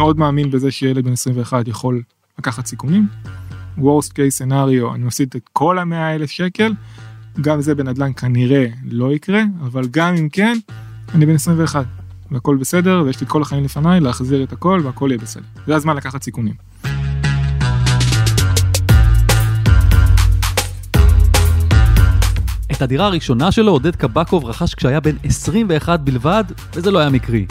מאוד מאמין בזה שילד בן 21 יכול לקחת סיכונים. worst case scenario אני מפסיד את כל המאה אלף שקל, גם זה בנדל"ן כנראה לא יקרה, אבל גם אם כן, אני בן 21 והכל בסדר ויש לי כל החיים לפניי להחזיר את הכל והכל יהיה בסדר. זה הזמן לקחת סיכונים. את הדירה הראשונה שלו עודד קבקוב רכש כשהיה בן 21 בלבד, וזה לא היה מקרי.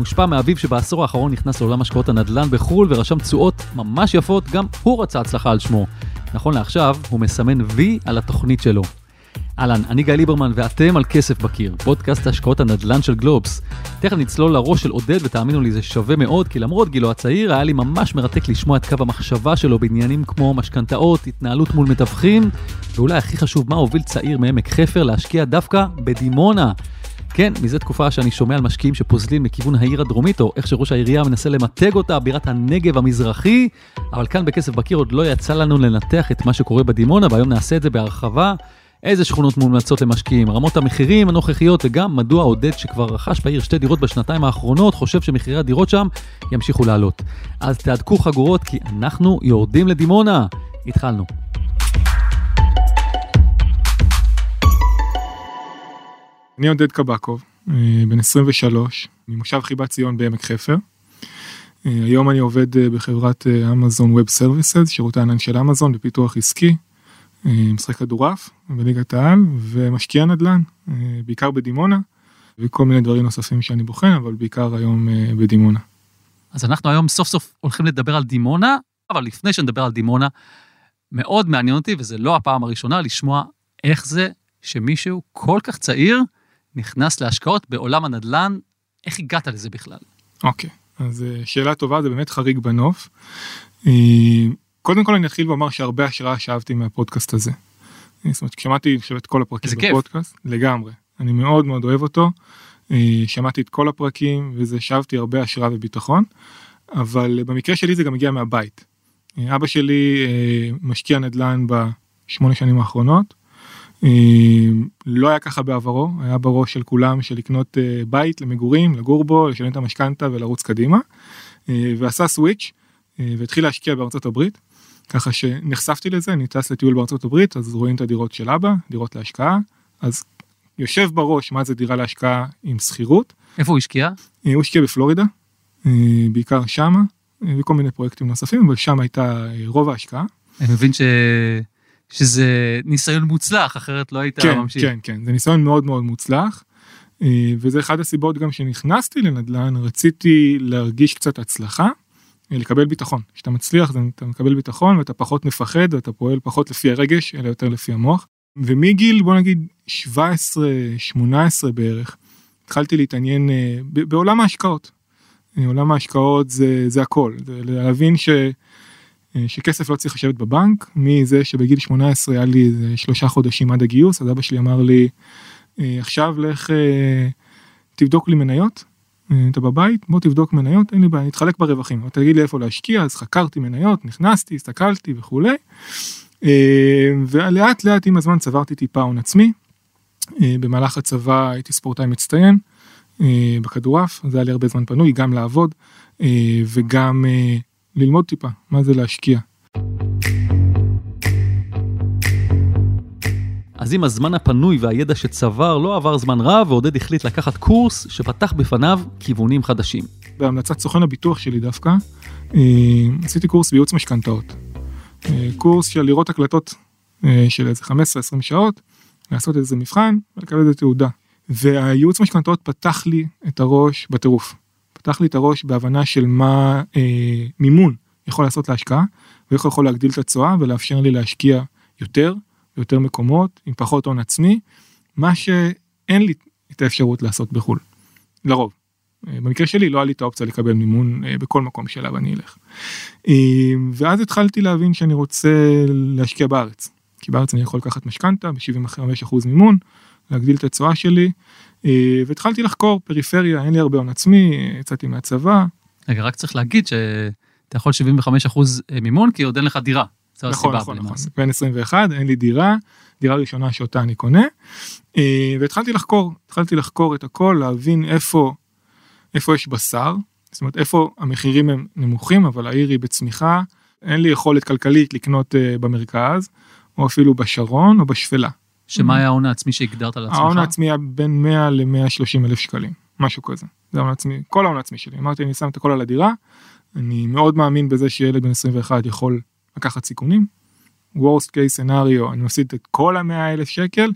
מושפע מאביו שבעשור האחרון נכנס לעולם השקעות הנדל"ן בחו"ל ורשם תשואות ממש יפות, גם הוא רצה הצלחה על שמו. נכון לעכשיו, הוא מסמן וי על התוכנית שלו. אהלן, אני גיא ליברמן ואתם על כסף בקיר, פודקאסט השקעות הנדל"ן של גלובס. תכף נצלול לראש של עודד ותאמינו לי זה שווה מאוד, כי למרות גילו הצעיר היה לי ממש מרתק לשמוע את קו המחשבה שלו בעניינים כמו משכנתאות, התנהלות מול מתווכים, ואולי הכי חשוב מה הוביל צעיר מעמק חפר להשקיע דווקא בדימונה. כן, מזה תקופה שאני שומע על משקיעים שפוזלים מכיוון העיר הדרומית, או איך שראש העירייה מנסה למתג אותה, בירת הנגב המזרחי, אבל כאן בכסף בקיר עוד לא יצא לנו לנתח את מה שקורה בדימונה, והיום נעשה את זה בהרחבה. איזה שכונות מומלצות למשקיעים, רמות המחירים הנוכחיות וגם מדוע עודד שכבר רכש בעיר שתי דירות בשנתיים האחרונות חושב שמחירי הדירות שם ימשיכו לעלות. אז תהדקו חגורות כי אנחנו יורדים לדימונה. התחלנו. אני עודד קבקוב, אה, בן 23, ממושב חיבת ציון בעמק חפר. אה, היום אני עובד אה, בחברת Amazon Web Services, שירותי ענן של אמזון בפיתוח עסקי, משחק כדורעף בליגת העל ומשקיע נדל"ן, בעיקר בדימונה, וכל מיני דברים נוספים שאני בוחן, אבל בעיקר היום בדימונה. אז אנחנו היום סוף סוף הולכים לדבר על דימונה, אבל לפני שנדבר על דימונה, מאוד מעניין אותי, וזה לא הפעם הראשונה, לשמוע איך זה שמישהו כל כך צעיר נכנס להשקעות בעולם הנדל"ן, איך הגעת לזה בכלל? אוקיי, okay, אז אה, שאלה טובה, זה באמת חריג בנוף. אה, קודם כל אני אתחיל ואומר שהרבה השראה שאבתי מהפודקאסט הזה. זאת אומרת, שמעתי את כל הפרקים בפודקאסט, לגמרי. אני מאוד מאוד אוהב אותו. אה, שמעתי את כל הפרקים וזה שאבתי הרבה השראה וביטחון. אבל במקרה שלי זה גם הגיע מהבית. אבא שלי משקיע נדל"ן בשמונה שנים האחרונות. לא היה ככה בעברו, היה בראש של כולם של לקנות אה, בית למגורים, לגור בו, לשלם את המשכנתה ולרוץ קדימה. אה, ועשה סוויץ' אה, והתחיל להשקיע בארצות הברית. ככה שנחשפתי לזה, אני טס לטיול בארצות הברית, אז רואים את הדירות של אבא, דירות להשקעה, אז יושב בראש מה זה דירה להשקעה עם שכירות. איפה הוא השקיע? הוא השקיע בפלורידה, בעיקר שמה, וכל מיני פרויקטים נוספים, אבל שם הייתה רוב ההשקעה. אני מבין ש... שזה ניסיון מוצלח, אחרת לא היית כן, ממשיך. כן, כן, זה ניסיון מאוד מאוד מוצלח. אה, וזה אחד הסיבות גם שנכנסתי לנדל"ן, רציתי להרגיש קצת הצלחה, אה, לקבל ביטחון. כשאתה מצליח אתה מקבל ביטחון ואתה פחות מפחד ואתה פועל פחות לפי הרגש, אלא יותר לפי המוח. ומגיל בוא נגיד 17-18 בערך, התחלתי להתעניין אה, בעולם ההשקעות. עולם ההשקעות זה, זה הכל, זה להבין ש... אה, שכסף לא צריך לשבת בבנק, מזה שבגיל 18 היה לי איזה שלושה חודשים עד הגיוס, אז אבא שלי אמר לי, אה, עכשיו לך אה, תבדוק לי מניות, אתה בבית, בוא תבדוק מניות, אין לי בעיה, נתחלק ברווחים, אבל תגיד לי איפה להשקיע, אז חקרתי מניות, נכנסתי, הסתכלתי וכולי, ולאט לאט עם הזמן צברתי טיפה הון עצמי, במהלך הצבא הייתי ספורטאי מצטיין בכדורעף, זה היה לי הרבה זמן פנוי, גם לעבוד וגם ללמוד טיפה מה זה להשקיע. אז עם הזמן הפנוי והידע שצבר לא עבר זמן רב ועודד החליט לקחת קורס שפתח בפניו כיוונים חדשים. בהמלצת סוכן הביטוח שלי דווקא, אה, עשיתי קורס בייעוץ משכנתאות. אה, קורס של לראות הקלטות אה, של איזה 15-20 שעות, לעשות איזה מבחן ולקבל איזה תעודה. והייעוץ משכנתאות פתח לי את הראש בטירוף. פתח לי את הראש בהבנה של מה אה, מימון יכול לעשות להשקעה, ואיך הוא יכול להגדיל את התשואה ולאפשר לי להשקיע יותר, ביותר מקומות, עם פחות הון עצמי, מה שאין לי את האפשרות לעשות בחו"ל, לרוב. אה, במקרה שלי לא היה לי את האופציה לקבל מימון אה, בכל מקום שאליו אני אלך. אה, ואז התחלתי להבין שאני רוצה להשקיע בארץ, כי בארץ אני יכול לקחת משכנתה ב-75% מימון, להגדיל את התשואה שלי. אה, והתחלתי לחקור פריפריה, אין לי הרבה הון עצמי, יצאתי מהצבא. רגע, רק צריך להגיד שאתה יכול 75% אה, מימון כי עוד אין לך דירה. נכון, נכון, נכון, בין 21, אין לי דירה, דירה ראשונה שאותה אני קונה. אה, והתחלתי לחקור, התחלתי לחקור את הכל, להבין איפה, איפה יש בשר, זאת אומרת, איפה המחירים הם נמוכים, אבל העיר היא בצמיחה, אין לי יכולת כלכלית לקנות במרכז, או אפילו בשרון או בשפלה. שמה היה ההון העצמי שהגדרת לעצמך? ההון העצמי היה בין 100 ל-130 אלף שקלים, משהו כזה. זה ההון העצמי, כל ההון העצמי שלי. אמרתי, אני שם את הכל על הדירה, אני מאוד מאמין בזה שילד בן 21 יכול לקחת סיכונים. worst case scenario, אני מפסיד את כל המאה אלף שקל,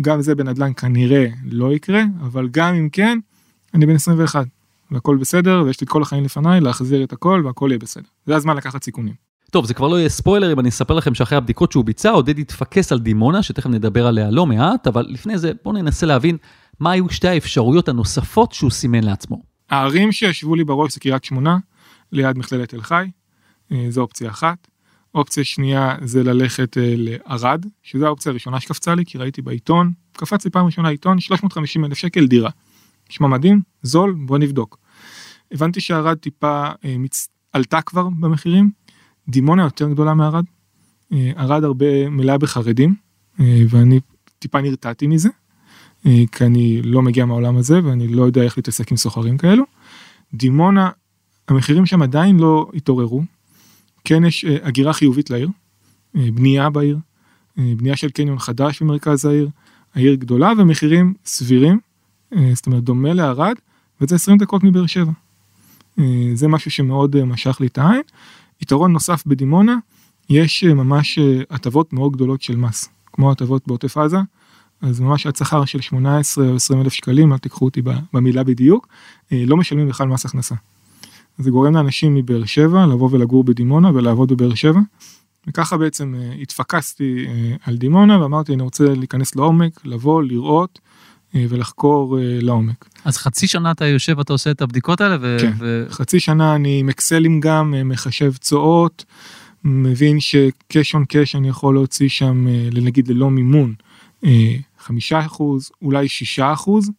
גם זה בנדל"ן כנראה לא יקרה, אבל גם אם כן, אני בן 21, והכל בסדר, ויש לי את כל החיים לפניי להחזיר את הכל והכל יהיה בסדר. זה הזמן לקחת סיכונים. טוב, זה כבר לא יהיה ספוילר אם אני אספר לכם שאחרי הבדיקות שהוא ביצע, עודד התפקס על דימונה, שתכף נדבר עליה לא מעט, אבל לפני זה בואו ננסה להבין מה היו שתי האפשרויות הנוספות שהוא סימן לעצמו. הערים שישבו לי בראש זה קריית שמונה, ליד מכללת תל חי, אה, זו אופציה אחת. אופציה שנייה זה ללכת אה, לערד, שזו האופציה הראשונה שקפצה לי, כי ראיתי בעיתון, קפץ לי פעם ראשונה עיתון, 350 אלף שקל דירה. נשמע מדהים, זול, בוא נבדוק. הבנתי שערד טיפה אה, מצ... עלתה כבר במחירים, דימונה יותר גדולה מערד, אה, ערד הרבה מלאה בחרדים, אה, ואני טיפה נרתעתי מזה, אה, כי אני לא מגיע מהעולם הזה ואני לא יודע איך להתעסק עם סוחרים כאלו. דימונה, המחירים שם עדיין לא התעוררו, כן יש הגירה חיובית לעיר, בנייה בעיר, בנייה של קניון חדש במרכז העיר, העיר גדולה ומחירים סבירים, זאת אומרת דומה לערד, וזה 20 דקות מבאר שבע. זה משהו שמאוד משך לי את העין. יתרון נוסף בדימונה, יש אה, ממש אה, הטבות מאוד גדולות של מס, כמו הטבות בעוטף עזה, אז ממש עד שכר של 18 או 20 אלף שקלים, אל תיקחו אותי במילה בדיוק, אה, לא משלמים בכלל מס הכנסה. זה גורם לאנשים מבאר שבע לבוא ולגור בדימונה ולעבוד בבאר שבע. וככה בעצם התפקסתי על דימונה ואמרתי אני רוצה להיכנס לעומק, לבוא, לראות ולחקור אה, לעומק. אז חצי שנה אתה יושב ואתה עושה את הבדיקות האלה? ו... כן. ו... חצי שנה אני עם אקסלים גם, אה, מחשב תשואות, מבין שקש און קש אני יכול להוציא שם, אה, נגיד ללא מימון, אה, חמישה אחוז, אולי שישה אחוז.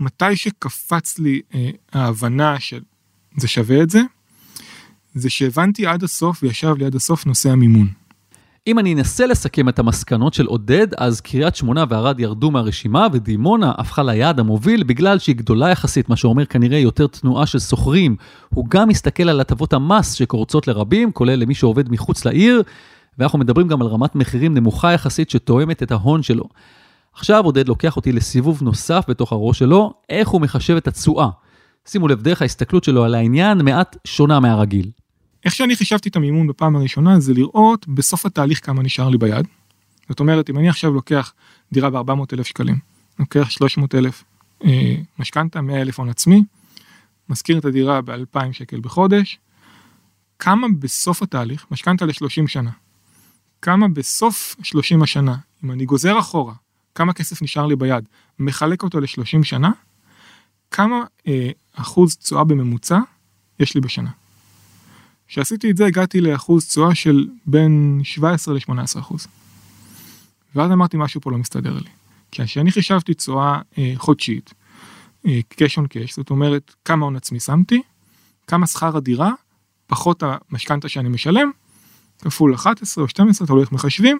מתי שקפץ לי אה, ההבנה של זה שווה את זה, זה שהבנתי עד הסוף וישב לי עד הסוף נושא המימון. אם אני אנסה לסכם את המסקנות של עודד, אז קריית שמונה וערד ירדו מהרשימה, ודימונה הפכה ליעד המוביל בגלל שהיא גדולה יחסית, מה שאומר כנראה יותר תנועה של שוכרים. הוא גם מסתכל על הטבות המס שקורצות לרבים, כולל למי שעובד מחוץ לעיר, ואנחנו מדברים גם על רמת מחירים נמוכה יחסית שתואמת את ההון שלו. עכשיו עודד לוקח אותי לסיבוב נוסף בתוך הראש שלו, איך הוא מחשב את התשואה. שימו לב, דרך ההסתכלות שלו על העניין מעט שונה מהרגיל. איך שאני חישבתי את המימון בפעם הראשונה זה לראות בסוף התהליך כמה נשאר לי ביד. זאת אומרת אם אני עכשיו לוקח דירה ב-400 אלף שקלים, לוקח 300 אלף אה, משכנתה, 100 אלף הון עצמי, משכיר את הדירה ב-2,000 שקל בחודש, כמה בסוף התהליך, משכנתה ל-30 שנה, כמה בסוף 30 השנה, אם אני גוזר אחורה, כמה כסף נשאר לי ביד, מחלק אותו ל-30 שנה, כמה אה, אחוז תשואה בממוצע יש לי בשנה. כשעשיתי את זה הגעתי לאחוז תשואה של בין 17 ל-18 אחוז. ואז אמרתי משהו פה לא מסתדר לי. כי כשאני חישבתי תשואה אה, חודשית, אה, cash on cash, זאת אומרת כמה הון עצמי שמתי, כמה שכר הדירה, פחות המשכנתה שאני משלם, כפול 11 או 12, תלוי איך מחשבים,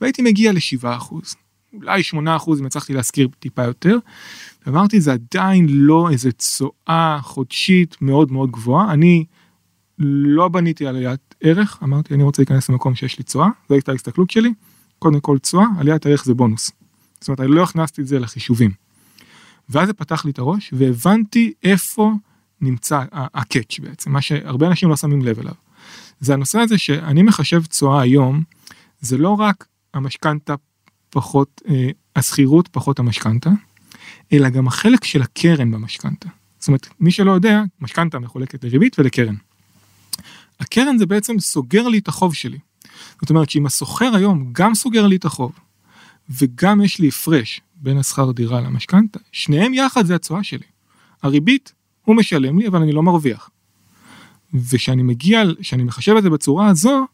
והייתי מגיע ל-7 אחוז. אולי 8 אחוז אם הצלחתי להשכיר טיפה יותר. ואמרתי זה עדיין לא איזה תשואה חודשית מאוד מאוד גבוהה. אני לא בניתי עליית ערך, אמרתי אני רוצה להיכנס למקום שיש לי תשואה, זו הייתה ההסתכלות שלי, קודם כל תשואה, עליית הערך זה בונוס. זאת אומרת, אני לא הכנסתי את זה לחישובים. ואז זה פתח לי את הראש, והבנתי איפה נמצא הקאץ' בעצם, מה שהרבה אנשים לא שמים לב אליו. זה הנושא הזה שאני מחשב תשואה היום, זה לא רק המשכנתה פחות, אה, השכירות פחות המשכנתה, אלא גם החלק של הקרן במשכנתה. זאת אומרת, מי שלא יודע, משכנתה מחולקת לריבית ולקרן. הקרן זה בעצם סוגר לי את החוב שלי. זאת אומרת שאם הסוחר היום גם סוגר לי את החוב, וגם יש לי הפרש בין השכר דירה למשכנתה, שניהם יחד זה התשואה שלי. הריבית, הוא משלם לי, אבל אני לא מרוויח. וכשאני מגיע, כשאני מחשב את זה בצורה הזו,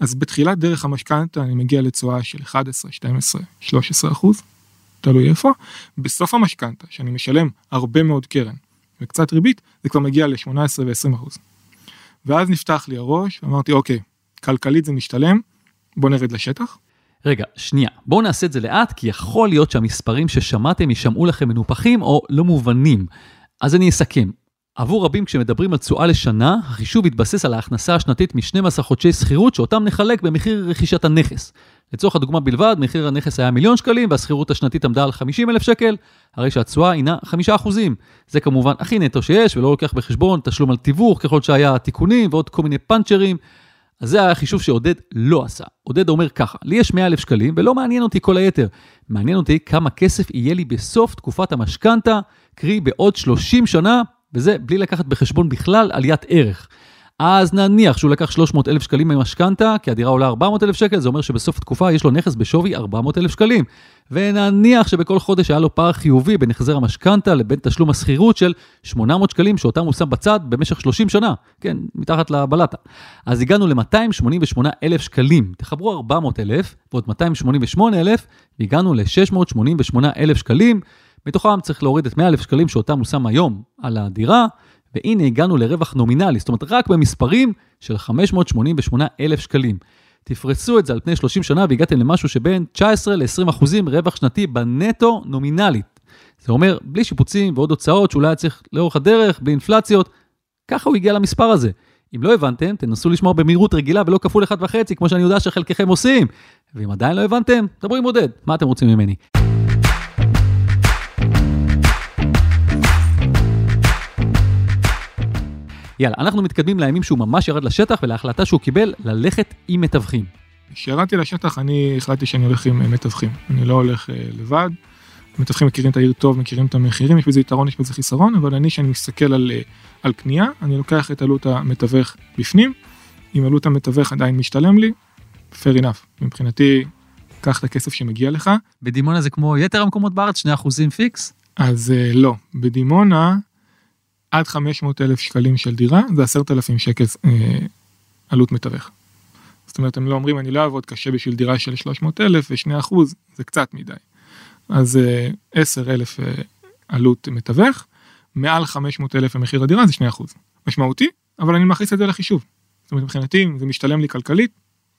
אז בתחילת דרך המשכנתה אני מגיע לתשואה של 11, 12, 13 אחוז, תלוי איפה. בסוף המשכנתה, שאני משלם הרבה מאוד קרן וקצת ריבית, זה כבר מגיע ל-18 ו-20 אחוז. ואז נפתח לי הראש, ואמרתי, אוקיי, כלכלית זה משתלם, בוא נרד לשטח. רגע, שנייה, בואו נעשה את זה לאט, כי יכול להיות שהמספרים ששמעתם יישמעו לכם מנופחים או לא מובנים. אז אני אסכם. עבור רבים כשמדברים על תשואה לשנה, החישוב יתבסס על ההכנסה השנתית מ-12 חודשי שכירות שאותם נחלק במחיר רכישת הנכס. לצורך הדוגמה בלבד, מחיר הנכס היה מיליון שקלים והשכירות השנתית עמדה על 50 אלף שקל, הרי שהתשואה הינה 5%. זה כמובן הכי נטו שיש ולא לוקח בחשבון תשלום על תיווך ככל שהיה תיקונים ועוד כל מיני פאנצ'רים. אז זה היה החישוב שעודד לא עשה. עודד אומר ככה, לי יש 100 אלף שקלים ולא מעניין אותי כל היתר. מעניין אותי כמה כסף יהיה לי בסוף תקופת המשכנתה, קרי בעוד 30 שנה, וזה בלי לקחת בחשבון בכלל עליית ערך. אז נניח שהוא לקח 300 אלף שקלים ממשכנתה, כי הדירה עולה 400 אלף שקל, זה אומר שבסוף התקופה יש לו נכס בשווי 400 אלף שקלים. ונניח שבכל חודש היה לו פער חיובי בין החזר המשכנתה לבין תשלום השכירות של 800 שקלים, שאותם הוא שם בצד במשך 30 שנה, כן, מתחת לבלטה. אז הגענו ל-288 אלף שקלים. תחברו 400 אלף ועוד 288 אלף, והגענו ל-688 אלף שקלים. מתוכם צריך להוריד את 100 אלף שקלים שאותם הוא שם היום על הדירה, והנה הגענו לרווח נומינלי, זאת אומרת רק במספרים של 588 אלף שקלים. תפרסו את זה על פני 30 שנה והגעתם למשהו שבין 19 ל-20 אחוזים רווח שנתי בנטו נומינלית. זה אומר, בלי שיפוצים ועוד הוצאות שאולי היה צריך לאורך הדרך, בלי אינפלציות, ככה הוא הגיע למספר הזה. אם לא הבנתם, תנסו לשמור במהירות רגילה ולא כפול 1.5, כמו שאני יודע שחלקכם עושים. ואם עדיין לא הבנתם, דברו עם עודד, מה אתם רוצים ממני? יאללה, אנחנו מתקדמים לימים שהוא ממש ירד לשטח ולהחלטה שהוא קיבל ללכת עם מתווכים. כשירדתי לשטח אני החלטתי שאני הולך עם מתווכים, אני לא הולך uh, לבד. מתווכים מכירים את העיר טוב, מכירים את המחירים, יש בזה יתרון, יש בזה חיסרון, אבל אני, שאני מסתכל על, uh, על קנייה, אני לוקח את עלות המתווך בפנים. אם עלות המתווך עדיין משתלם לי, fair enough. מבחינתי, קח את הכסף שמגיע לך. בדימונה זה כמו יתר המקומות בארץ, 2% פיקס? אז uh, לא, בדימונה עד 500 אלף שקלים של דירה זה 10,000 שקל אה, עלות מתווך. זאת אומרת הם לא אומרים אני לא אעבוד קשה בשביל דירה של 300 אלף ו2 אחוז זה קצת מדי. אז אה, 10 אלף אה, עלות מתווך מעל 500 אלף במחיר הדירה זה 2 אחוז. משמעותי אבל אני מכניס את זה לחישוב. זאת אומרת מבחינתי אם זה משתלם לי כלכלית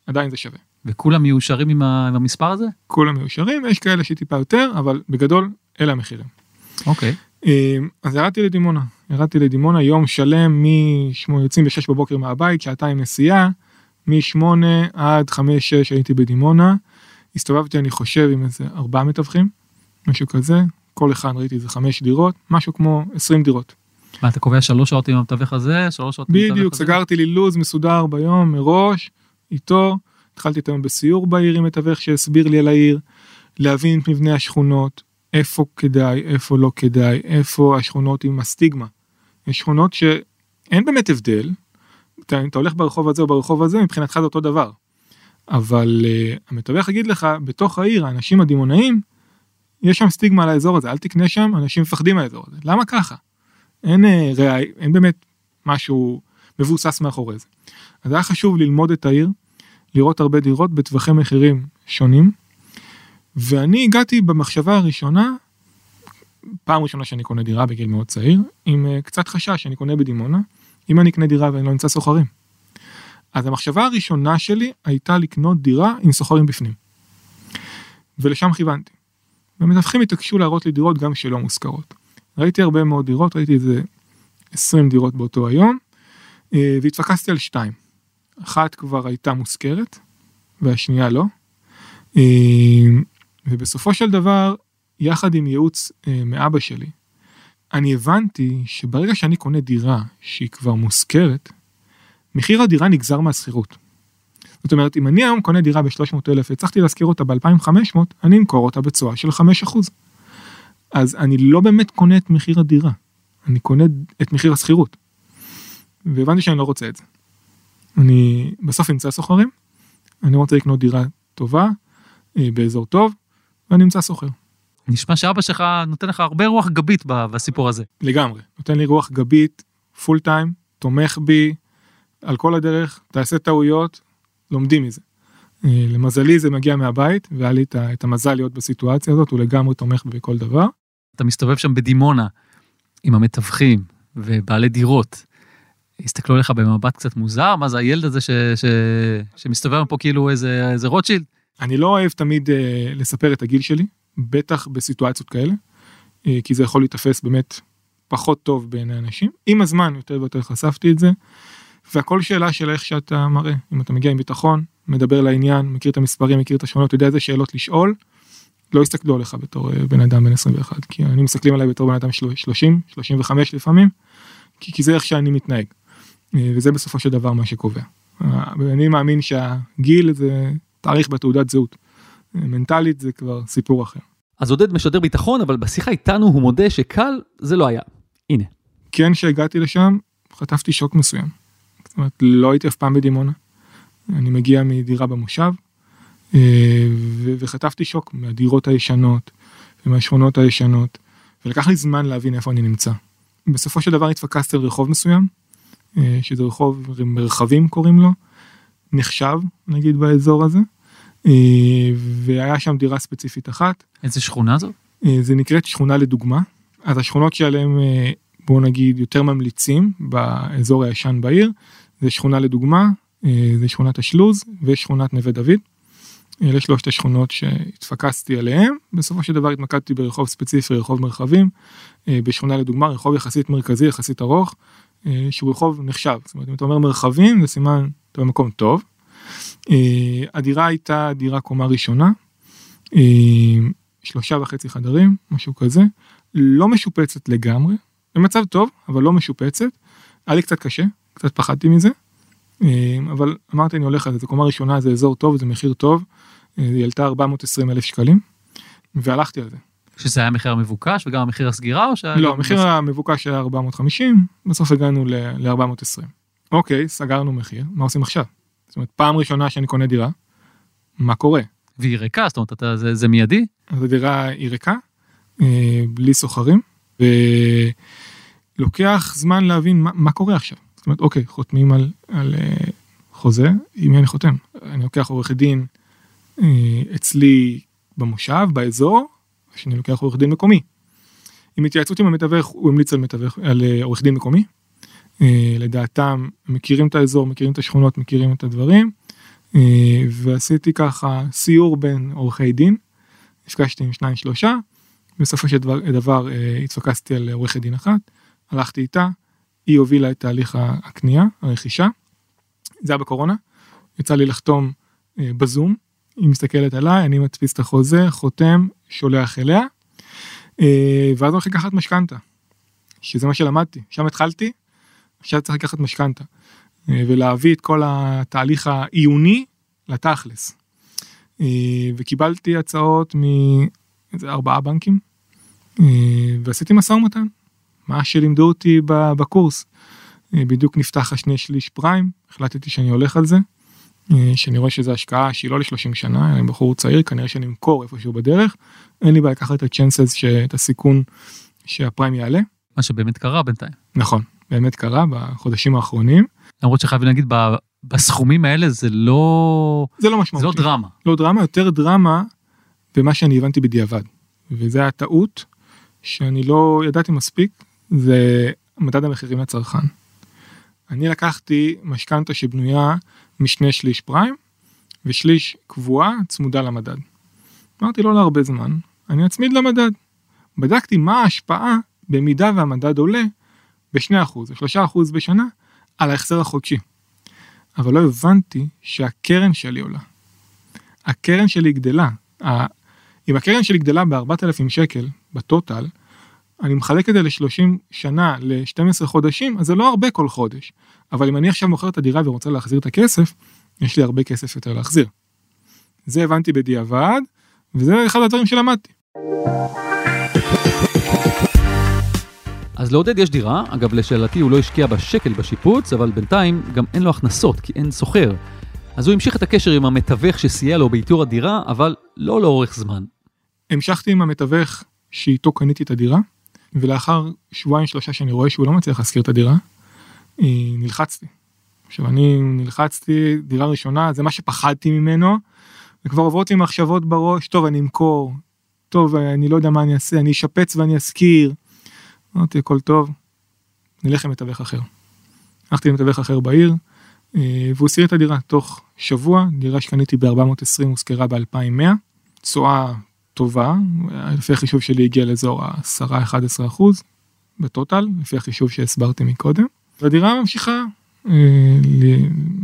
עדיין זה שווה. וכולם מיושרים עם, המספר הזה? כולם מיושרים יש כאלה שטיפה יותר אבל בגדול אלה המחירים. אוקיי. Okay. אמ, אז ירדתי לדימונה, ירדתי לדימונה יום שלם מ-8 יוצאים ב-6 בבוקר מהבית, שעתיים נסיעה, מ-8 עד 5-6 הייתי בדימונה, הסתובבתי אני חושב עם איזה 4 מתווכים, משהו כזה, כל אחד ראיתי איזה 5 דירות, משהו כמו 20 דירות. מה אתה קובע 3 שעות עם המתווך הזה, 3 שעות עם המתווך הזה? בדיוק, סגרתי לי לו"ז מסודר ביום מראש, איתו, התחלתי את היום בסיור בעיר עם מתווך שהסביר לי על העיר, להבין את מבנה השכונות, איפה כדאי, איפה לא כדאי, איפה השכונות עם הסטיגמה. יש שכונות שאין באמת הבדל, אתה, אתה הולך ברחוב הזה או ברחוב הזה, מבחינתך זה אותו דבר. אבל uh, המתווך יגיד לך, בתוך העיר, האנשים הדימונאים, יש שם סטיגמה על האזור הזה, אל תקנה שם, אנשים מפחדים מהאזור הזה. למה ככה? אין, uh, ראי, אין באמת משהו מבוסס מאחורי זה. אז היה חשוב ללמוד את העיר, לראות הרבה דירות בטווחי מחירים שונים. ואני הגעתי במחשבה הראשונה, פעם ראשונה שאני קונה דירה בגיל מאוד צעיר, עם uh, קצת חשש שאני קונה בדימונה, אם אני אקנה דירה ואני לא אמצא סוחרים. אז המחשבה הראשונה שלי הייתה לקנות דירה עם סוחרים בפנים. ולשם כיוונתי. ומתווכים התעקשו להראות לי דירות גם שלא מושכרות. ראיתי הרבה מאוד דירות, ראיתי איזה 20 דירות באותו היום, אה, והתפקסתי על שתיים. אחת כבר הייתה מושכרת, והשנייה לא. אה, ובסופו של דבר, יחד עם ייעוץ אה, מאבא שלי, אני הבנתי שברגע שאני קונה דירה שהיא כבר מושכרת, מחיר הדירה נגזר מהשכירות. זאת אומרת, אם אני היום קונה דירה ב-300 אלף והצלחתי להשכיר אותה ב-2500, אני אמכור אותה בתשואה של 5%. אז אני לא באמת קונה את מחיר הדירה, אני קונה את מחיר השכירות. והבנתי שאני לא רוצה את זה. אני בסוף אמצא סוחרים, אני רוצה לקנות דירה טובה, אה, באזור טוב, ואני אמצא סוחר. נשמע שאבא שלך נותן לך הרבה רוח גבית בסיפור הזה. לגמרי, נותן לי רוח גבית, פול טיים, תומך בי, על כל הדרך, תעשה טעויות, לומדים מזה. אה, למזלי זה מגיע מהבית, והיה לי את המזל להיות בסיטואציה הזאת, הוא לגמרי תומך בי בכל דבר. אתה מסתובב שם בדימונה, עם המתווכים ובעלי דירות. הסתכלו עליך במבט קצת מוזר, מה זה הילד הזה ש... ש... שמסתובב פה כאילו איזה, איזה רוטשילד? אני לא אוהב תמיד uh, לספר את הגיל שלי, בטח בסיטואציות כאלה, uh, כי זה יכול להיתפס באמת פחות טוב בעיני אנשים. עם הזמן יותר ויותר חשפתי את זה, והכל שאלה של איך שאתה מראה. אם אתה מגיע עם ביטחון, מדבר לעניין, מכיר את המספרים, מכיר את השכונות, יודע איזה שאלות לשאול, לא יסתכלו עליך בתור אה, בן אדם בן 21, כי אני מסתכלים עליי בתור בן אדם 30, 35 לפעמים, כי, כי זה איך שאני מתנהג. אה, וזה בסופו של דבר מה שקובע. אה, אני מאמין שהגיל זה תאריך בתעודת זהות. מנטלית זה כבר סיפור אחר. אז עודד משדר ביטחון, אבל בשיחה איתנו הוא מודה שקל זה לא היה. הנה. כן, כשהגעתי לשם, חטפתי שוק מסוים. זאת אומרת, לא הייתי אף פעם בדימונה. אני מגיע מדירה במושב, אה, וחטפתי שוק מהדירות הישנות ומהשכונות הישנות, ולקח לי זמן להבין איפה אני נמצא. בסופו של דבר התפקסתי על רחוב מסוים, אה, שזה רחוב מרחבים קוראים לו, נחשב נגיד באזור הזה, והיה שם דירה ספציפית אחת. איזה שכונה זו? זה נקראת שכונה לדוגמה, אז השכונות שעליהן בוא נגיד יותר ממליצים באזור הישן בעיר, זה שכונה לדוגמה, זה שכונת השלוז ושכונת נווה דוד. אלה שלושת השכונות שהתפקסתי עליהם, בסופו של דבר התמקדתי ברחוב ספציפי, רחוב מרחבים, אה, בשכונה לדוגמה, רחוב יחסית מרכזי, יחסית ארוך, אה, שהוא רחוב נחשב, זאת אומרת אם אתה אומר מרחבים זה סימן, אתה במקום טוב. אה, הדירה הייתה דירה קומה ראשונה, שלושה וחצי חדרים, משהו כזה, לא משופצת לגמרי, במצב טוב, אבל לא משופצת, היה לי קצת קשה, קצת פחדתי מזה. אבל אמרתי אני הולך על זה, זה קומה ראשונה, זה אזור טוב, זה מחיר טוב, היא עלתה 420 אלף שקלים, והלכתי על זה. שזה היה מחיר המבוקש וגם המחיר הסגירה או שהיה... לא, המחיר המבוקש היה 450, בסוף הגענו ל-420. אוקיי, סגרנו מחיר, מה עושים עכשיו? זאת אומרת, פעם ראשונה שאני קונה דירה, מה קורה? והיא ריקה, זאת אומרת, אתה, זה, זה מיידי? אז הדירה היא ריקה, אה, בלי סוחרים, ולוקח זמן להבין מה, מה קורה עכשיו. זאת אומרת, אוקיי, חותמים על, על uh, חוזה, עם מי אני חותם? אני לוקח עורך דין uh, אצלי במושב, באזור, שאני לוקח עורך דין מקומי. עם התייעצות עם המתווך, הוא המליץ על, מתווך, על עורך דין מקומי. Uh, לדעתם, מכירים את האזור, מכירים את השכונות, מכירים את הדברים. Uh, ועשיתי ככה סיור בין עורכי דין, נפגשתי עם שניים שלושה, בסופו של דבר, דבר uh, התפקסתי על עורכת דין אחת, הלכתי איתה, היא הובילה את תהליך הקנייה, הרכישה. זה היה בקורונה, יצא לי לחתום אה, בזום, היא מסתכלת עליי, אני מדפיס את החוזה, חותם, שולח אליה, אה, ואז הולך לקחת משכנתה, שזה מה שלמדתי, שם התחלתי, עכשיו צריך לקחת משכנתה, אה, ולהביא את כל התהליך העיוני לתכלס. וקיבלתי הצעות מאיזה ארבעה בנקים, ועשיתי משא ומתן. מה שלימדו אותי בקורס. אה, בדיוק נפתח השני שליש פריים, החלטתי שאני הולך על זה, אה, שאני רואה שזו השקעה שהיא לא ל-30 שנה, אני בחור צעיר, כנראה שאני אמכור איפשהו בדרך, אין לי בעיה לקחת את הצ'אנסס, את הסיכון שהפריים יעלה. מה שבאמת קרה בינתיים. נכון, באמת קרה בחודשים האחרונים. למרות שחייבים להגיד, בסכומים האלה זה לא... זה לא משמעותי. זה לא דרמה. לא דרמה, יותר דרמה במה שאני הבנתי בדיעבד. וזה הטעות שאני לא ידעתי מספיק זה מדד המחירים לצרכן. אני לקחתי משכנתה שבנויה משני שליש פריים ושליש קבועה צמודה למדד. אמרתי לא להרבה זמן, אני אצמיד למדד. בדקתי מה ההשפעה במידה והמדד עולה ב-2% או 3% בשנה על ההחזר החודשי. אבל לא הבנתי שהקרן שלי עולה. הקרן שלי גדלה. אם הקרן שלי גדלה ב-4,000 שקל בטוטל, אני מחלק את זה ל-30 שנה, ל-12 חודשים, אז זה לא הרבה כל חודש. אבל אם אני עכשיו מוכר את הדירה ורוצה להחזיר את הכסף, יש לי הרבה כסף יותר להחזיר. זה הבנתי בדיעבד, וזה אחד הדברים שלמדתי. אז לעודד יש דירה, אגב לשאלתי הוא לא השקיע בשקל בשיפוץ, אבל בינתיים גם אין לו הכנסות, כי אין סוחר. אז הוא המשיך את הקשר עם המתווך שסייע לו באיתור הדירה, אבל לא לאורך זמן. המשכתי עם המתווך שאיתו קניתי את הדירה, ולאחר שבועיים שלושה שאני רואה שהוא לא מצליח להשכיר את הדירה, אה, נלחצתי. עכשיו אני נלחצתי, דירה ראשונה, זה מה שפחדתי ממנו, וכבר עוברות לי מחשבות בראש, טוב אני אמכור, טוב אני לא יודע מה אני אעשה, אני אשפץ ואני אשכיר. אמרתי הכל טוב, נלך למתווך אחר. הלכתי למתווך אחר בעיר, אה, והוא הסיר את הדירה תוך שבוע, דירה שקניתי ב-420 הושכרה ב-2100, תשואה טובה, לפי החישוב שלי הגיע לאזור ה-10-11 אחוז, בטוטל, לפי החישוב שהסברתי מקודם. והדירה ממשיכה, אה,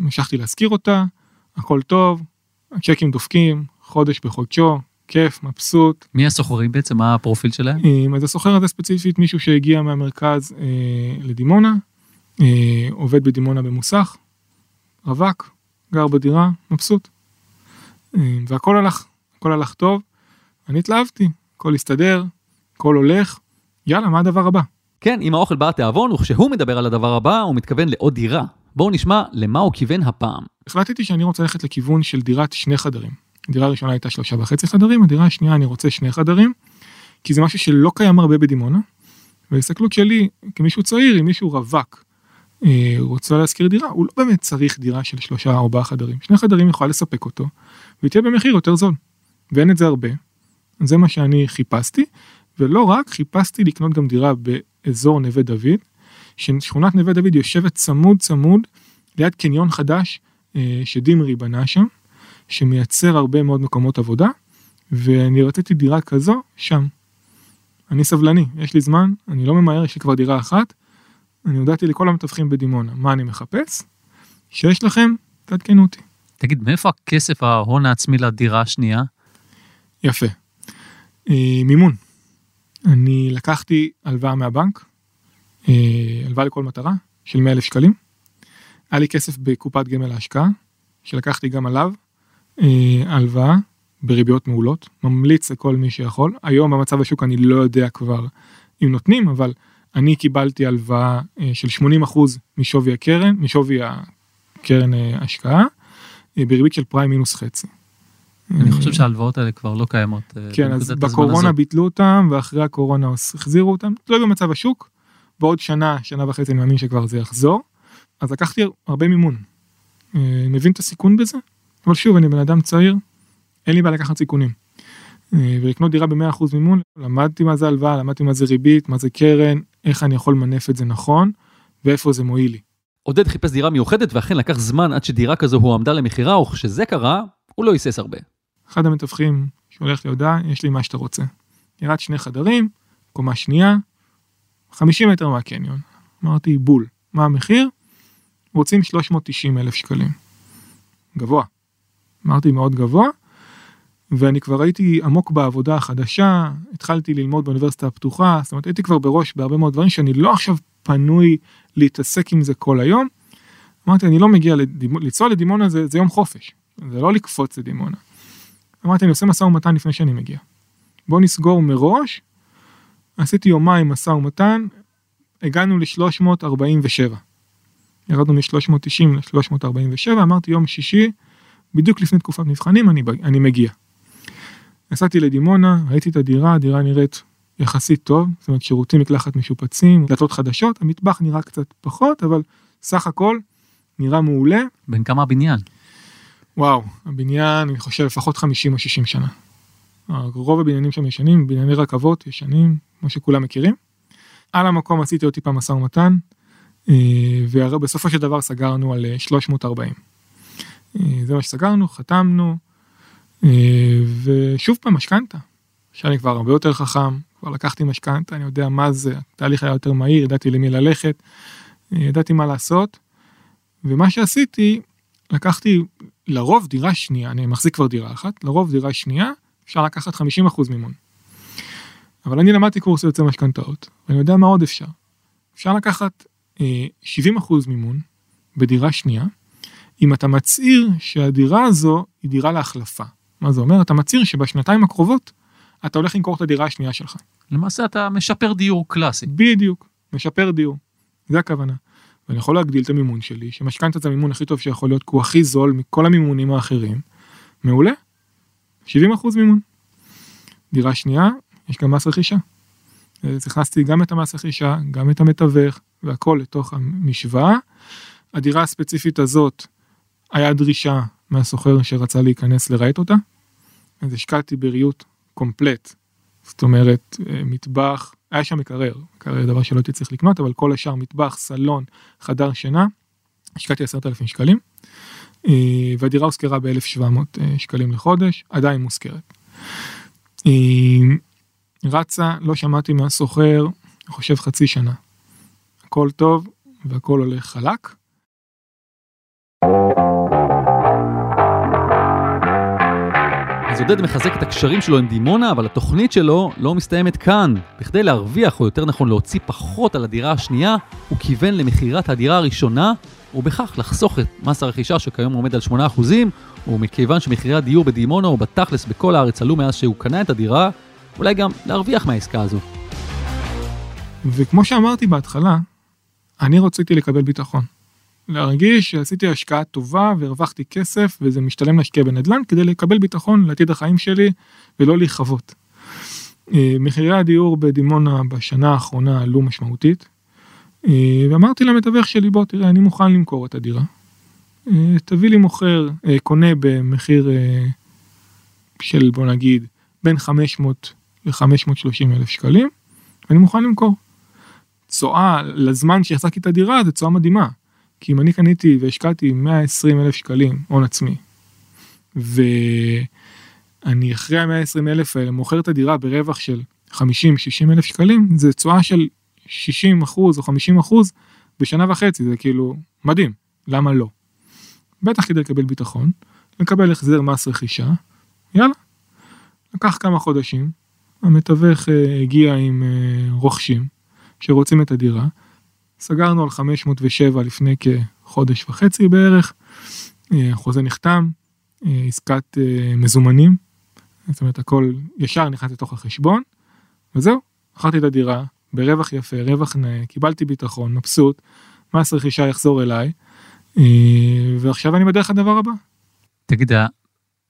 המשכתי להשכיר אותה, הכל טוב, הצ'קים דופקים, חודש בחודשו, כיף, מבסוט. מי הסוחרים בעצם? מה הפרופיל שלהם? אה, אז הסוחר הזה ספציפית מישהו שהגיע מהמרכז אה, לדימונה, אה, עובד בדימונה במוסך, רווק, גר בדירה, מבסוט. אה, והכל הלך, הכל הלך טוב, אני התלהבתי, הכל הסתדר, הכל הולך, יאללה, מה הדבר הבא? כן, עם האוכל בא התיאבון, וכשהוא מדבר על הדבר הבא, הוא מתכוון לעוד דירה. בואו נשמע למה הוא כיוון הפעם. החלטתי שאני רוצה ללכת לכיוון של דירת שני חדרים. הדירה הראשונה הייתה שלושה וחצי חדרים, הדירה השנייה אני רוצה שני חדרים, כי זה משהו שלא קיים הרבה בדימונה. וההסתכלות שלי, כמישהו צעיר, אם מישהו רווק, אה, רוצה להשכיר דירה, הוא לא באמת צריך דירה של שלושה ארבעה חדרים. שני חדרים יכולה לספק אותו, והיא תהיה במחיר יותר זול. ואין את זה הרבה. זה מה שאני חיפשתי, ולא רק, חיפשתי לקנות גם דירה באזור נווה דוד, ששכונת נווה דוד יושבת צמוד צמוד ליד קניון חדש אה, שדימרי בנה שם, שמייצר הרבה מאוד מקומות עבודה, ואני רציתי דירה כזו שם. אני סבלני, יש לי זמן, אני לא ממהר, יש לי כבר דירה אחת. אני הודעתי לכל המתווכים בדימונה מה אני מחפש, שיש לכם, תעדכנו אותי. תגיד, מאיפה הכסף ההון העצמי לדירה השנייה? יפה. אה, מימון. אני לקחתי הלוואה מהבנק, אה, הלוואה לכל מטרה, של 100 אלף שקלים. היה לי כסף בקופת גמל להשקעה, שלקחתי גם עליו, הלוואה בריביות מעולות, ממליץ לכל מי שיכול. היום במצב השוק אני לא יודע כבר אם נותנים, אבל אני קיבלתי הלוואה אה, של 80% משווי הקרן, משווי הקרן אה, השקעה, אה, בריבית של פריים מינוס חצי. אני חושב שההלוואות האלה כבר לא קיימות. אה, כן, אז בקורונה. ביטלו אותם, ואחרי הקורונה החזירו אותם, תלוי במצב השוק. בעוד שנה, שנה וחצי אני מאמין שכבר זה יחזור. אז לקחתי הרבה מימון. אה, מבין את הסיכון בזה, אבל שוב, אני בן אדם צעיר, אין לי בעיה לקחת סיכונים. אה, ולקנות דירה ב-100% מימון, למדתי מה זה הלוואה, למדתי מה זה ריבית, מה זה קרן, איך אני יכול למנף את זה נכון, ואיפה זה מועיל לי. עודד חיפש דירה מיוחדת, ואכן לקח זמן עד שדירה כזו הועמדה למכירה, וכשזה קרה, הוא לא היסס הרבה. אחד המתווכים שולח לי הודעה, יש לי מה שאתה רוצה. דירת שני חדרים, קומה שנייה, 50 מטר מהקניון. אמרתי, בול. מה המחיר? רוצים 390 אלף שקלים. גבוה. אמרתי, מאוד גבוה. ואני כבר הייתי עמוק בעבודה החדשה, התחלתי ללמוד באוניברסיטה הפתוחה, זאת אומרת, הייתי כבר בראש בהרבה מאוד דברים שאני לא עכשיו פנוי להתעסק עם זה כל היום. אמרתי, אני לא מגיע לדימונה, לנסוע לדימונה זה, זה יום חופש, זה לא לקפוץ לדימונה. אמרתי, אני עושה משא ומתן לפני שאני מגיע. בוא נסגור מראש. עשיתי יומיים משא ומתן, הגענו ל-347. ירדנו מ-390 ל-347, אמרתי יום שישי, בדיוק לפני תקופת מבחנים, אני, אני מגיע. נסעתי לדימונה, ראיתי את הדירה, הדירה נראית יחסית טוב, זאת אומרת שירותים מקלחת משופצים, דלתות חדשות, המטבח נראה קצת פחות, אבל סך הכל נראה מעולה. בן כמה הבניין? וואו, הבניין, אני חושב לפחות 50 או 60 שנה. רוב הבניינים שם ישנים, בנייני רכבות ישנים, כמו שכולם מכירים. על המקום עשיתי עוד טיפה משא ומתן, אה, ובסופו של דבר סגרנו על אה, 340. אה, זה מה שסגרנו, חתמנו, אה, ושוב פעם משכנתה. עכשיו אני כבר הרבה יותר חכם, כבר לקחתי משכנתה, אני יודע מה זה, התהליך היה יותר מהיר, ידעתי למי ללכת, אה, ידעתי מה לעשות, ומה שעשיתי, לקחתי לרוב דירה שנייה, אני מחזיק כבר דירה אחת, לרוב דירה שנייה, אפשר לקחת 50% מימון. אבל אני למדתי קורס יוצא משכנתאות, ואני יודע מה עוד אפשר. אפשר לקחת אה, 70% מימון בדירה שנייה, אם אתה מצהיר שהדירה הזו היא דירה להחלפה. מה זה אומר? אתה מצהיר שבשנתיים הקרובות אתה הולך למכור את הדירה השנייה שלך. למעשה אתה משפר דיור קלאסי. בדיוק, משפר דיור. זה הכוונה. ואני יכול להגדיל את המימון שלי, שמשכנתה זה המימון הכי טוב שיכול להיות, כי הוא הכי זול מכל המימונים האחרים. מעולה. 70% מימון. דירה שנייה, יש גם מס רכישה. אז הכנסתי גם את המס רכישה, גם את המתווך, והכל לתוך המשוואה. הדירה הספציפית הזאת, היה דרישה מהסוחר שרצה להיכנס לרהט אותה. אז השקעתי בריהוט קומפלט. זאת אומרת, מטבח, היה שם מקרר, מקרר דבר שלא הייתי צריך לקנות, אבל כל השאר מטבח, סלון, חדר שינה, השקעתי עשרת אלפים שקלים, והדירה הושכרה ב-1700 שקלים לחודש, עדיין מושכרת. רצה, לא שמעתי מהסוחר, אני חושב חצי שנה. הכל טוב והכל הולך חלק. אז עודד מחזק את הקשרים שלו עם דימונה, אבל התוכנית שלו לא מסתיימת כאן. בכדי להרוויח, או יותר נכון להוציא פחות על הדירה השנייה, הוא כיוון למכירת הדירה הראשונה, ובכך לחסוך את מס הרכישה שכיום עומד על 8%, ומכיוון שמחירי הדיור בדימונה או בתכלס בכל הארץ עלו מאז שהוא קנה את הדירה, אולי גם להרוויח מהעסקה הזו. וכמו שאמרתי בהתחלה, אני רציתי לקבל ביטחון. להרגיש שעשיתי השקעה טובה והרווחתי כסף וזה משתלם להשקיע בנדל"ן כדי לקבל ביטחון לעתיד החיים שלי ולא להיכבות. אה, מחירי הדיור בדימונה בשנה האחרונה עלו משמעותית אה, ואמרתי למתווך שלי בוא תראה אני מוכן למכור את הדירה. אה, תביא לי מוכר קונה במחיר של בוא נגיד בין 500 ל-530 אלף שקלים ואני מוכן למכור. תשואה לזמן שהחזקתי את הדירה זה תשואה מדהימה. כי אם אני קניתי והשקעתי 120 אלף שקלים הון עצמי, ואני אחרי ה-120 אלף האלה מוכר את הדירה ברווח של 50-60 אלף שקלים, זה תשואה של 60 אחוז או 50 אחוז בשנה וחצי, זה כאילו מדהים, למה לא? בטח כדי לקבל ביטחון, לקבל החזר מס רכישה, יאללה. לקח כמה חודשים, המתווך אה, הגיע עם אה, רוכשים שרוצים את הדירה, סגרנו על 507 לפני כחודש וחצי בערך, החוזה נחתם, עסקת אה, מזומנים, זאת אומרת הכל ישר נכנס לתוך החשבון, וזהו, מכרתי את הדירה ברווח יפה, רווח נאה, קיבלתי ביטחון, מבסוט, מס רכישה יחזור אליי, אה, ועכשיו אני בדרך לדבר הבא. תגיד,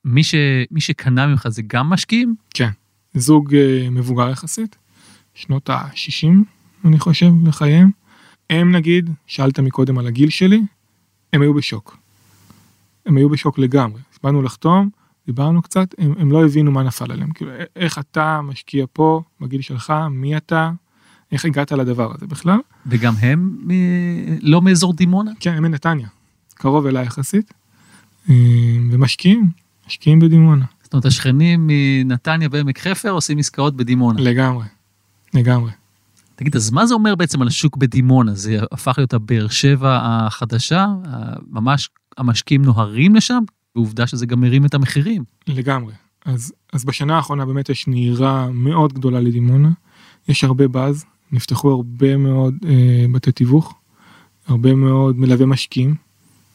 מי, ש... מי שקנה ממך זה גם משקיעים? כן, זוג אה, מבוגר יחסית, שנות ה-60 אני חושב לחייהם. הם נגיד, שאלת מקודם על הגיל שלי, הם היו בשוק. הם היו בשוק לגמרי. באנו לחתום, דיברנו קצת, הם, הם לא הבינו מה נפל עליהם. כאילו, איך אתה משקיע פה, בגיל שלך, מי אתה, איך הגעת לדבר הזה בכלל. וגם הם מ... לא מאזור דימונה? כן, הם מנתניה, קרוב אליי יחסית, אה, ומשקיעים, משקיעים בדימונה. זאת אומרת, השכנים מנתניה בעמק חפר עושים עסקאות בדימונה. לגמרי, לגמרי. תגיד, אז מה זה אומר בעצם על השוק בדימונה? זה הפך להיות הבאר שבע החדשה? ממש המשקיעים נוהרים לשם? ועובדה שזה גם מרים את המחירים. לגמרי. אז, אז בשנה האחרונה באמת יש נהירה מאוד גדולה לדימונה. יש הרבה באז, נפתחו הרבה מאוד אה, בתי תיווך, הרבה מאוד מלווה משקיעים.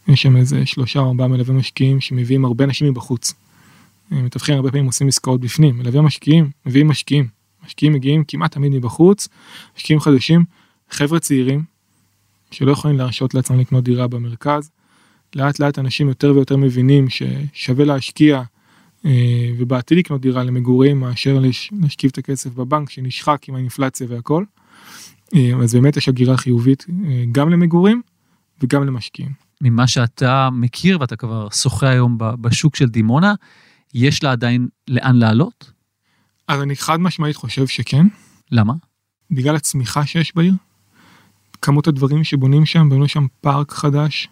יש שם איזה שלושה או ארבעה מלווה משקיעים שמביאים הרבה אנשים מבחוץ. מתווכים הרבה פעמים עושים עסקאות בפנים, מלווה משקיעים, מביאים משקיעים. משקיעים מגיעים כמעט תמיד מבחוץ, משקיעים חדשים, חבר'ה צעירים שלא יכולים להרשות לעצמם לקנות דירה במרכז. לאט לאט אנשים יותר ויותר מבינים ששווה להשקיע אה, ובעתיד לקנות דירה למגורים מאשר להשכיב את הכסף בבנק שנשחק עם האינפלציה והכל. אה, אז באמת יש הגירה חיובית אה, גם למגורים וגם למשקיעים. ממה שאתה מכיר ואתה כבר שוחה היום בשוק של דימונה, יש לה עדיין לאן לעלות? אז אני חד משמעית חושב שכן. למה? בגלל הצמיחה שיש בעיר. כמות הדברים שבונים שם, בנו שם פארק חדש,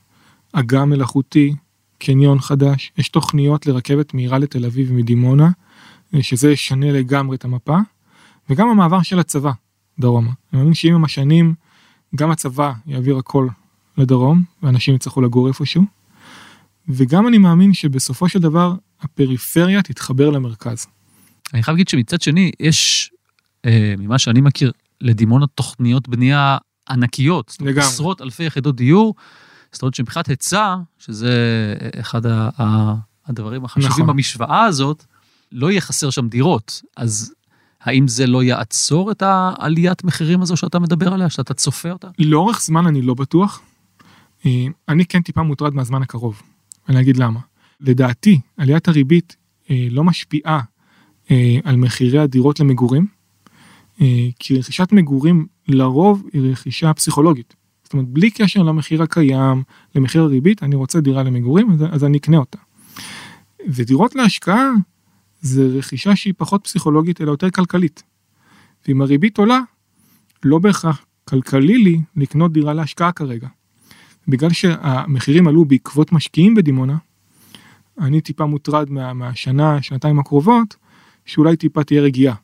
אגם מלאכותי, קניון חדש, יש תוכניות לרכבת מהירה לתל אביב מדימונה, שזה ישנה לגמרי את המפה, וגם המעבר של הצבא דרומה. אני מאמין שאם עם השנים גם הצבא יעביר הכל לדרום, ואנשים יצטרכו לגור איפשהו, וגם אני מאמין שבסופו של דבר הפריפריה תתחבר למרכז. אני חייב להגיד שמצד שני, יש, אה, ממה שאני מכיר, לדימונה תוכניות בנייה ענקיות. לגמרי. עשרות אלפי יחידות דיור. זאת אומרת שמבחינת היצע, שזה אחד ה, ה, הדברים החשובים נכון. במשוואה הזאת, לא יהיה חסר שם דירות. אז האם זה לא יעצור את העליית מחירים הזו שאתה מדבר עליה, שאתה צופה אותה? לאורך זמן אני לא בטוח. אה, אני כן טיפה מוטרד מהזמן הקרוב. אני אגיד למה. לדעתי, עליית הריבית אה, לא משפיעה אה, על מחירי הדירות למגורים, אה, כי רכישת מגורים לרוב היא רכישה פסיכולוגית. זאת אומרת, בלי קשר למחיר הקיים, למחיר הריבית, אני רוצה דירה למגורים, אז, אז אני אקנה אותה. ודירות להשקעה זה רכישה שהיא פחות פסיכולוגית אלא יותר כלכלית. ואם הריבית עולה, לא בהכרח כלכלי לי לקנות דירה להשקעה כרגע. בגלל שהמחירים עלו בעקבות משקיעים בדימונה, אני טיפה מוטרד מה, מהשנה, שנתיים הקרובות, שאולי טיפה תהיה רגיעה.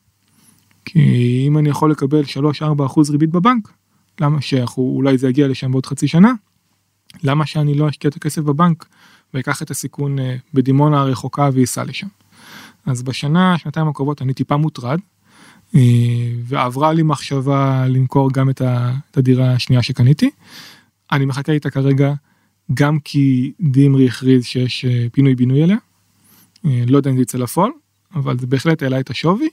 כי אם אני יכול לקבל 3-4 אחוז ריבית בבנק, למה שאולי זה יגיע לשם בעוד חצי שנה, למה שאני לא אשקיע את הכסף בבנק ואקח את הסיכון אה, בדימונה הרחוקה וייסע לשם. אז בשנה, שנתיים הקרובות אני טיפה מוטרד, אה, ועברה לי מחשבה למכור גם את הדירה השנייה שקניתי. אני מחכה איתה כרגע גם כי דימרי הכריז שיש אה, פינוי בינוי אליה. לא יודע אם זה יצא לפועל, אבל זה בהחלט העלה את השווי,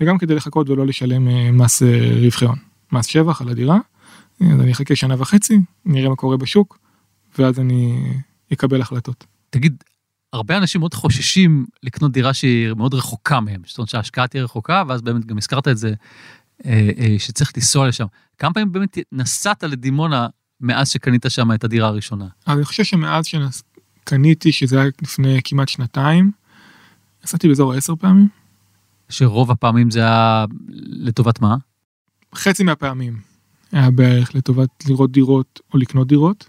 וגם כדי לחכות ולא לשלם מס רווחי הון, מס שבח על הדירה. אז אני אחכה שנה וחצי, נראה מה קורה בשוק, ואז אני אקבל החלטות. תגיד, הרבה אנשים מאוד חוששים לקנות דירה שהיא מאוד רחוקה מהם, זאת אומרת שההשקעה תהיה רחוקה, ואז באמת גם הזכרת את זה, אה, אה, שצריך לנסוע לשם. כמה פעמים באמת נסעת לדימונה מאז שקנית שם את הדירה הראשונה? אני חושב שמאז שקניתי, שזה היה לפני כמעט שנתיים, נסעתי באזור עשר פעמים. שרוב הפעמים זה היה לטובת מה? חצי מהפעמים היה בערך לטובת לראות דירות או לקנות דירות.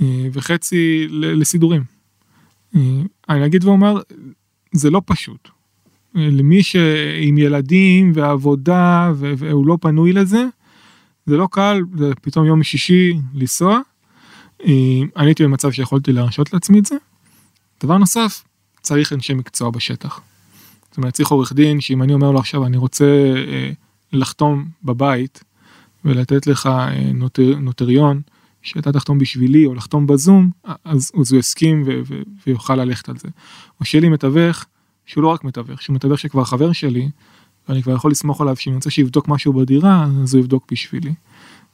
אה, וחצי לסידורים. אה, אני אגיד ואומר, זה לא פשוט. אה, למי שעם ילדים ועבודה והוא לא פנוי לזה, זה לא קל, זה פתאום יום שישי לנסוע. אני הייתי במצב שיכולתי להרשות לעצמי את זה. דבר נוסף, צריך אנשי מקצוע בשטח. זאת אומרת, צריך עורך דין שאם אני אומר לו עכשיו אני רוצה לחתום בבית ולתת לך נוטר, נוטריון, שאתה תחתום בשבילי או לחתום בזום, אז, אז הוא יסכים ו- ו- ויוכל ללכת על זה. או שיהיה לי מתווך, שהוא לא רק מתווך, שהוא מתווך שכבר חבר שלי, ואני כבר יכול לסמוך עליו שאם אני רוצה שיבדוק משהו בדירה, אז הוא יבדוק בשבילי.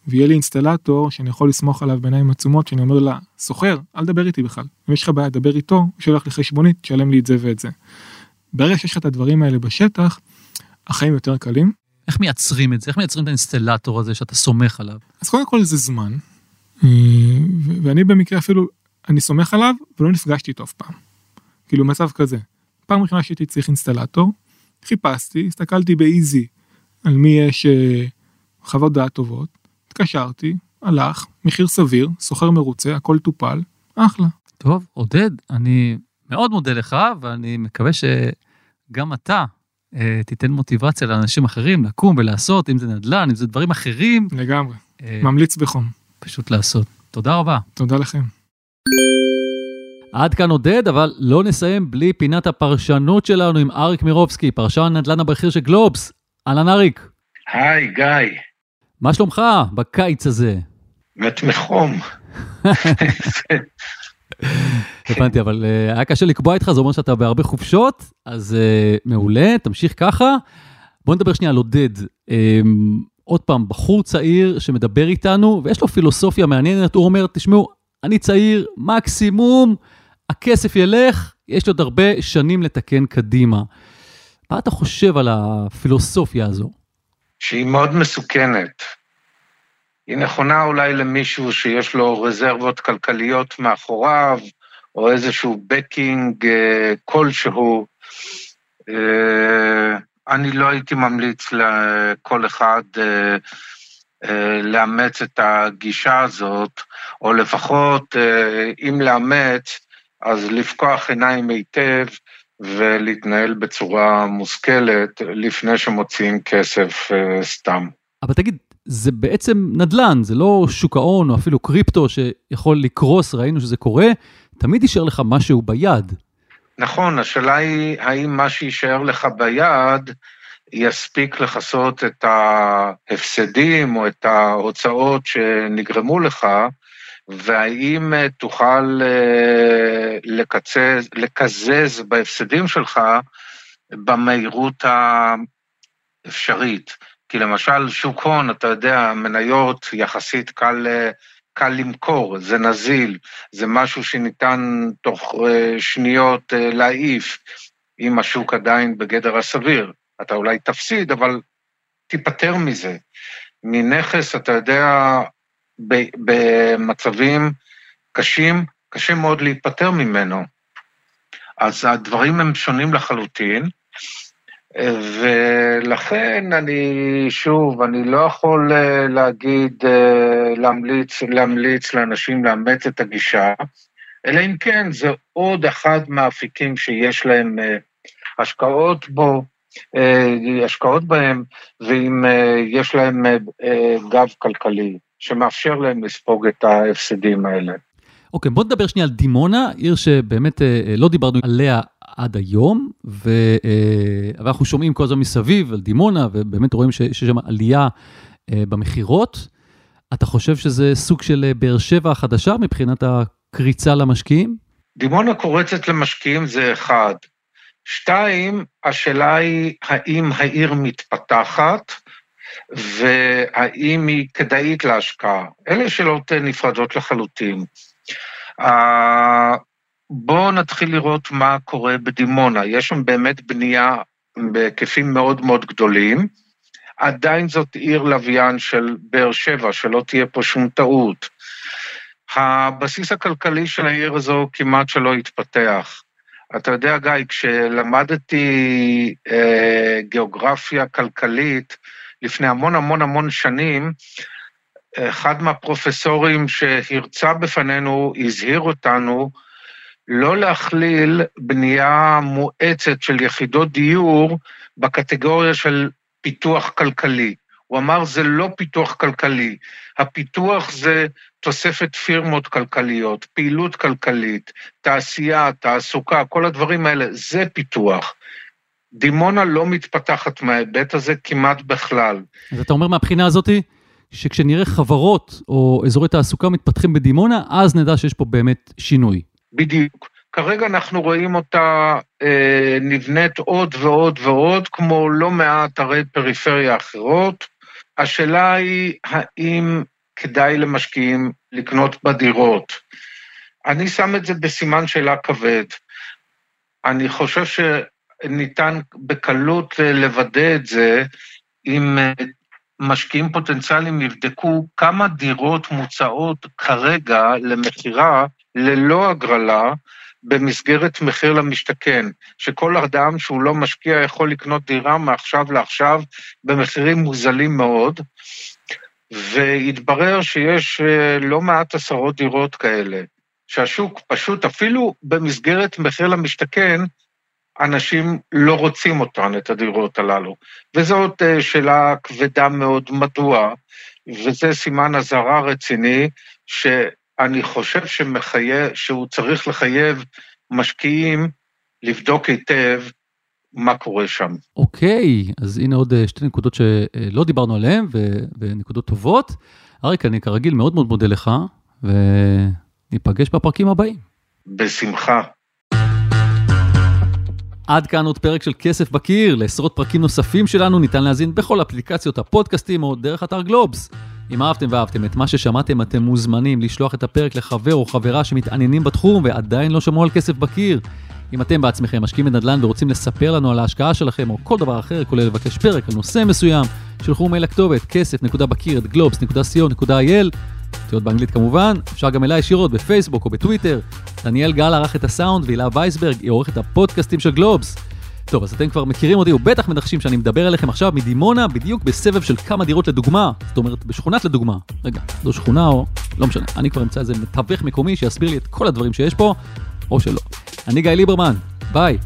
ויהיה לי אינסטלטור שאני יכול לסמוך עליו בעיניים עצומות, שאני אומר לה, סוחר, אל תדבר איתי בכלל. אם יש לך בעיה, דבר איתו, הוא שולח לי חשבונית, תשלם לי את זה ואת זה. ברגע שיש לך את הדברים האלה בשטח, החיים יותר קלים. איך מייצרים את זה? איך מייצרים את האינסטלטור הזה שאתה סומך עליו? אז קודם כל זה זמן. אה, ואני במקרה אפילו, אני סומך עליו ולא נפגשתי איתו אף פעם. כאילו מצב כזה. פעם ראשונה שהייתי צריך אינסטלטור, חיפשתי, הסתכלתי באיזי על מי יש אה, חוות דעת טובות, התקשרתי, הלך, מחיר סביר, סוחר מרוצה, הכל טופל, אחלה. טוב, עודד, אני מאוד מודה לך, ואני מקווה שגם אתה אה, תיתן מוטיבציה לאנשים אחרים לקום ולעשות, אם זה נדל"ן, אם זה דברים אחרים. לגמרי, אה, ממליץ בחום. פשוט לעשות. תודה רבה. תודה לכם. עד כאן עודד, אבל לא נסיים בלי פינת הפרשנות שלנו עם אריק מירובסקי, פרשן הנדל"ן הבכיר של גלובס. אהלן אריק. היי, גיא. מה שלומך בקיץ הזה? מת מחום. הבנתי, אבל uh, היה קשה לקבוע איתך, זה אומר שאתה בהרבה חופשות, אז uh, מעולה, תמשיך ככה. בוא נדבר שנייה על עודד. Uh, עוד פעם, בחור צעיר שמדבר איתנו, ויש לו פילוסופיה מעניינת, הוא אומר, תשמעו, אני צעיר, מקסימום, הכסף ילך, יש לי עוד הרבה שנים לתקן קדימה. מה אתה חושב על הפילוסופיה הזו? שהיא מאוד מסוכנת. היא נכונה אולי למישהו שיש לו רזרבות כלכליות מאחוריו, או איזשהו בקינג uh, כלשהו. Uh, אני לא הייתי ממליץ לכל אחד אה, אה, לאמץ את הגישה הזאת, או לפחות, אה, אם לאמץ, אז לפקוח עיניים היטב ולהתנהל בצורה מושכלת לפני שמוציאים כסף סתם. אבל תגיד, זה בעצם נדל"ן, זה לא שוק ההון או אפילו קריפטו שיכול לקרוס, ראינו שזה קורה, תמיד יישאר לך משהו ביד. נכון, השאלה היא האם מה שיישאר לך ביד יספיק לכסות את ההפסדים או את ההוצאות שנגרמו לך, והאם אה, תוכל אה, לקצז, לקזז בהפסדים שלך במהירות האפשרית. כי למשל שוק הון, אתה יודע, מניות יחסית קל אה, קל למכור, זה נזיל, זה משהו שניתן תוך שניות להעיף, אם השוק עדיין בגדר הסביר. אתה אולי תפסיד, אבל תיפטר מזה. מנכס, אתה יודע, במצבים קשים, קשה מאוד להיפטר ממנו. אז הדברים הם שונים לחלוטין. ולכן אני, שוב, אני לא יכול אה, להגיד, אה, להמליץ, להמליץ לאנשים לאמץ את הגישה, אלא אם כן זה עוד אחד מהאפיקים שיש להם אה, השקעות בו, השקעות בהם, ואם יש להם גב כלכלי שמאפשר להם לספוג את ההפסדים האלה. אוקיי, okay, בוא נדבר שנייה על דימונה, עיר שבאמת לא דיברנו עליה עד היום, ו... ואנחנו שומעים כל הזמן מסביב על דימונה, ובאמת רואים שיש שם עלייה במכירות. אתה חושב שזה סוג של באר שבע החדשה מבחינת הקריצה למשקיעים? דימונה קורצת למשקיעים זה אחד. שתיים, השאלה היא האם העיר מתפתחת והאם היא כדאית להשקעה. אלה שאלות נפרדות לחלוטין. בואו נתחיל לראות מה קורה בדימונה. יש שם באמת בנייה בהיקפים מאוד מאוד גדולים. עדיין זאת עיר לוויין של באר שבע, שלא תהיה פה שום טעות. הבסיס הכלכלי של העיר הזו כמעט שלא התפתח. אתה יודע, גיא, כשלמדתי אה, גיאוגרפיה כלכלית לפני המון המון המון שנים, אחד מהפרופסורים שהרצה בפנינו הזהיר אותנו לא להכליל בנייה מואצת של יחידות דיור בקטגוריה של פיתוח כלכלי. הוא אמר, זה לא פיתוח כלכלי, הפיתוח זה תוספת פירמות כלכליות, פעילות כלכלית, תעשייה, תעסוקה, כל הדברים האלה, זה פיתוח. דימונה לא מתפתחת מההיבט הזה כמעט בכלל. אז אתה אומר מהבחינה הזאתי, שכשנראה חברות או אזורי תעסוקה מתפתחים בדימונה, אז נדע שיש פה באמת שינוי. בדיוק. כרגע אנחנו רואים אותה אה, נבנית עוד ועוד ועוד, כמו לא מעט ערי פריפריה אחרות. השאלה היא, האם כדאי למשקיעים לקנות בדירות? אני שם את זה בסימן שאלה כבד. אני חושב שניתן בקלות לוודא את זה. אם אה, משקיעים פוטנציאליים יבדקו כמה דירות מוצעות כרגע למכירה ללא הגרלה במסגרת מחיר למשתכן, שכל אדם שהוא לא משקיע יכול לקנות דירה מעכשיו לעכשיו במחירים מוזלים מאוד, והתברר שיש אה, לא מעט עשרות דירות כאלה, שהשוק פשוט, אפילו במסגרת מחיר למשתכן, אנשים לא רוצים אותן, את הדירות הללו. וזאת אה, שאלה כבדה מאוד, מדוע? וזה סימן אזהרה רציני, שאני חושב שמחייב, שהוא צריך לחייב משקיעים לבדוק היטב מה קורה שם. אוקיי, אז הנה עוד אה, שתי נקודות שלא דיברנו עליהן, ונקודות טובות. אריק, אני כרגיל מאוד מאוד מודה לך, וניפגש בפרקים הבאים. בשמחה. עד כאן עוד פרק של כסף בקיר, לעשרות פרקים נוספים שלנו ניתן להזין בכל אפליקציות הפודקאסטים או דרך אתר גלובס. אם אהבתם ואהבתם את מה ששמעתם, אתם מוזמנים לשלוח את הפרק לחבר או חברה שמתעניינים בתחום ועדיין לא שמעו על כסף בקיר. אם אתם בעצמכם משקיעים בנדל"ן ורוצים לספר לנו על ההשקעה שלכם או כל דבר אחר, כולל לבקש פרק על נושא מסוים, שלחו מייל לכתובת כסף.בקיר את globes.co.il אותיות באנגלית כמובן, אפשר גם אליי ישירות בפייסבוק או בטוויטר. דניאל גל ערך את הסאונד והילה וייסברג היא עורכת הפודקאסטים של גלובס. טוב, אז אתם כבר מכירים אותי ובטח מנחשים שאני מדבר אליכם עכשיו מדימונה, בדיוק בסבב של כמה דירות לדוגמה. זאת אומרת, בשכונת לדוגמה. רגע, זו שכונה או... לא משנה, אני כבר אמצא איזה מתווך מקומי שיסביר לי את כל הדברים שיש פה, או שלא. אני גיא ליברמן, ביי.